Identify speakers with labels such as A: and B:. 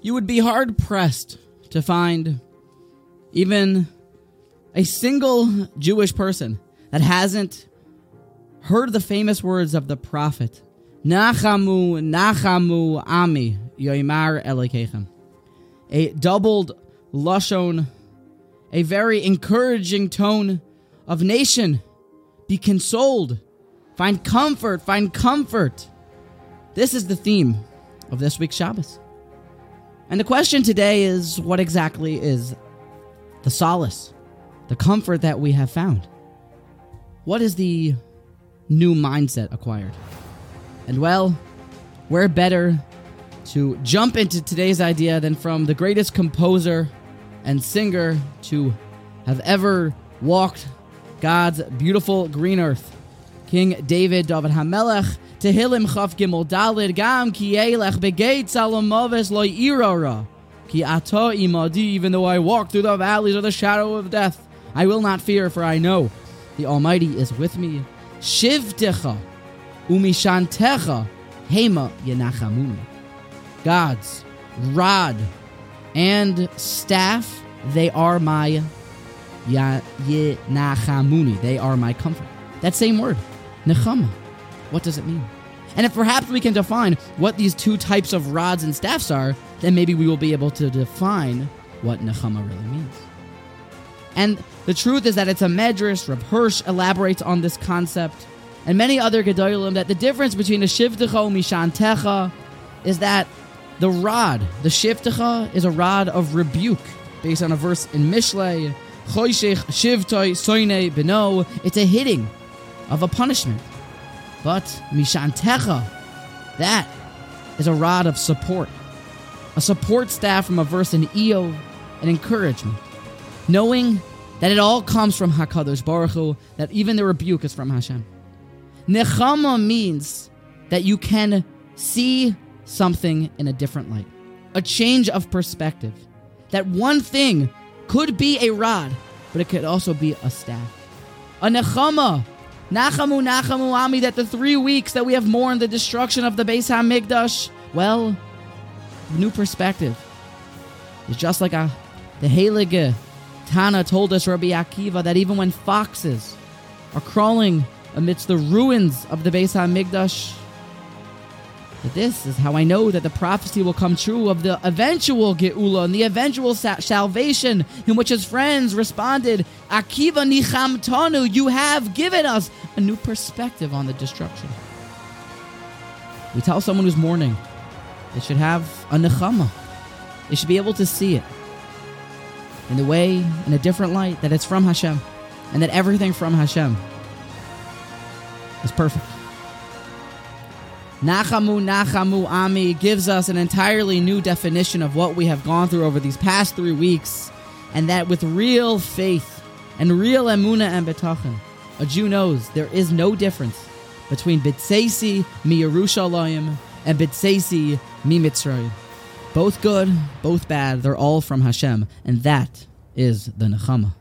A: You would be hard pressed to find even a single Jewish person that hasn't heard the famous words of the prophet Nachamu, Nachamu, Ami, Yoimar Elekechem. A doubled Lashon, a very encouraging tone of nation. Be consoled. Find comfort. Find comfort. This is the theme of this week's Shabbos. And the question today is what exactly is the solace, the comfort that we have found? What is the new mindset acquired? And well, where better to jump into today's idea than from the greatest composer and singer to have ever walked God's beautiful green earth, King David David Hamelech, Tehillim Chaf Gimel Dalid Gam Ki Elech Begeit Salomoves Lo Irara Ki Ato Imadi Even though I walk through the valleys of the shadow of death, I will not fear, for I know the Almighty is with me. Shivtecha Umishantecha Hema Yenachamuni. God's rod and staff, they are my Yenachamuni. They are my comfort. That same word, Nechama. What does it mean? And if perhaps we can define what these two types of rods and staffs are, then maybe we will be able to define what Nechama really means. And the truth is that it's a Medrash, Rav Hirsch elaborates on this concept, and many other Gedolim, that the difference between a Shivtecha Mishantecha is that the rod, the Shivtecha, is a rod of rebuke, based on a verse in Mishlei, Choshech Shivtoi Soine Beno, it's a hitting of a punishment. But Mishantecha, that is a rod of support. A support staff from a verse in Eo, an encouragement. Knowing that it all comes from HaKadosh Baruch Hu, that even the rebuke is from Hashem. Nechama means that you can see something in a different light. A change of perspective. That one thing could be a rod, but it could also be a staff. A nechama Nachamu, Nachamu, Ami, that the three weeks that we have mourned the destruction of the Beis HaMikdash, well, new perspective. It's just like a, the Heilige Tana told us, Rabbi Akiva, that even when foxes are crawling amidst the ruins of the Beis HaMikdash, that this is how I know that the prophecy will come true of the eventual Geula and the eventual sa- salvation, in which his friends responded, Akiva nicham tonu, you have given us a new perspective on the destruction. We tell someone who's mourning, they should have a nechama. They should be able to see it in the way, in a different light, that it's from Hashem, and that everything from Hashem is perfect. Nachamu Nachamu Ami gives us an entirely new definition of what we have gone through over these past three weeks, and that with real faith and real emuna and betachin, a Jew knows there is no difference between Bitsesi mi Yerushalayim and Bitsesi mi Mitzrayim. Both good, both bad, they're all from Hashem, and that is the Nechama.